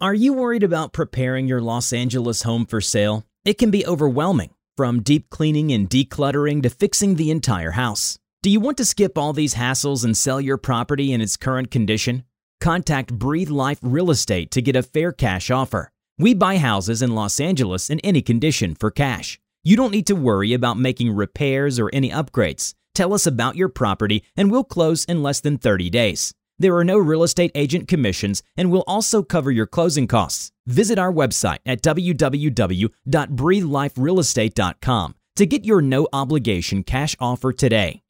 Are you worried about preparing your Los Angeles home for sale? It can be overwhelming, from deep cleaning and decluttering to fixing the entire house. Do you want to skip all these hassles and sell your property in its current condition? Contact Breathe Life Real Estate to get a fair cash offer. We buy houses in Los Angeles in any condition for cash. You don't need to worry about making repairs or any upgrades. Tell us about your property and we'll close in less than 30 days. There are no real estate agent commissions and we'll also cover your closing costs. Visit our website at www.breatheliferealestate.com to get your no obligation cash offer today.